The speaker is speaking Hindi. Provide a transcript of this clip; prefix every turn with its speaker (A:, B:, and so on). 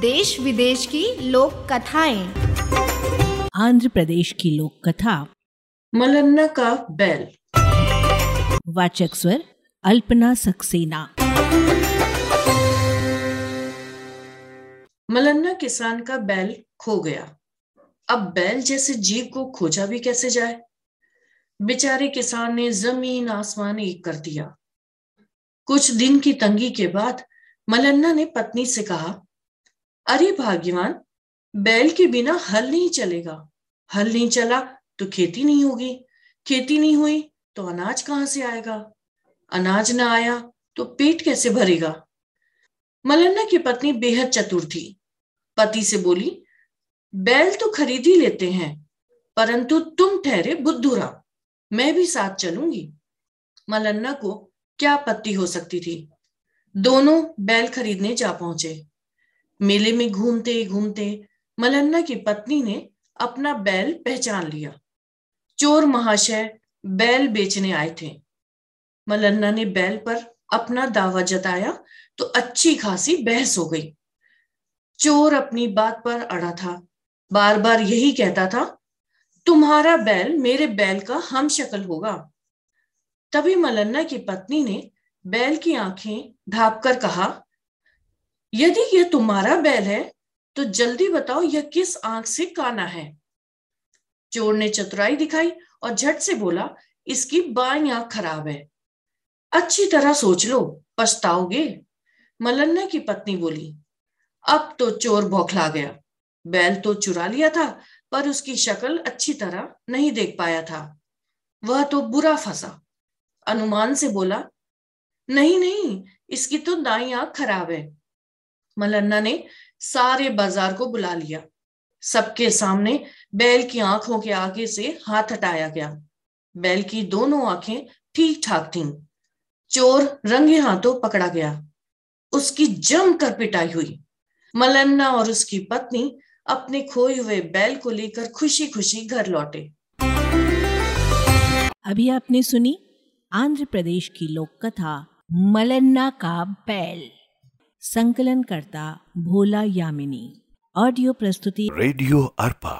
A: देश विदेश की लोक कथाएँ।
B: आंध्र प्रदेश की लोक कथा।
C: मलन्ना का बैल।
B: वाचक स्वर अल्पना सक्सेना।
C: मलन्ना किसान का बैल खो गया। अब बैल जैसे जीव को खोजा भी कैसे जाए? बेचारे किसान ने ज़मीन आसमान एक कर दिया। कुछ दिन की तंगी के बाद मलन्ना ने पत्नी से कहा अरे भाग्यवान, बैल के बिना हल नहीं चलेगा। हल नहीं चला तो खेती नहीं होगी। खेती नहीं हुई तो अनाज कहाँ से आएगा? अनाज ना आया तो पेट कैसे भरेगा? मलन्ना की पत्नी बेहद चतुर थी। पति से बोली, बैल तो खरीद ही लेते हैं, परंतु तुम ठहरे बुद्धूरा। मैं भी साथ चलूँगी। मलन्ना को क्या आपत्ति हो सकती थी? दोनों बैल खरीदने जा पहुँचे। मेले में घूमते घूमते मलन्ना की पत्नी ने अपना बैल पहचान लिया। चोर महाशय बैल बेचने आए थे। मलन्ना ने बैल पर अपना दावा जताया तो अच्छी खासी बहस हो गई। चोर अपनी बात पर अड़ा था। बार बार यही कहता था, तुम्हारा बैल मेरे बैल का हम शक्ल होगा। तभी मलन्ना की पत्नी ने बैल की आँखें ढाप कर कहा यदि यह तुम्हारा बैल है तो जल्दी बताओ यह किस आँख से काना है। चोर ने चतुराई दिखाई और झट से बोला, इसकी बाई आँख खराब है। अच्छी तरह सोच लो, पछताओगे। मलन्ना की पत्नी बोली, अब तो चोर बौखला गया। बैल तो चुरा लिया था, पर उसकी शक्ल अच्छी तरह नहीं देख पाया था। वह तो बुरा फंसा। अनुमान से बोला, नहीं नहीं, इसकी तो दाई आँख खराब है। मलन्ना ने सारे बाज़ार को बुला लिया। सबके सामने बैल की आँखों के आगे से हाथ हटाया गया। बैल की दोनों आँखें ठीक ठाक थीं। चोर रंगे हाथों पकड़ा गया। उसकी जमकर पिटाई हुई। मलन्ना और उसकी पत्नी अपने खोए हुए बैल को लेकर खुशी खुशी घर लौटे।
B: अभी आपने सुनी आंध्र प्रदेश की लोक कथा मलन्ना का बैल। संकलन करता भोला यामिनी। ऑडियो प्रस्तुति
D: रेडियो अर्पा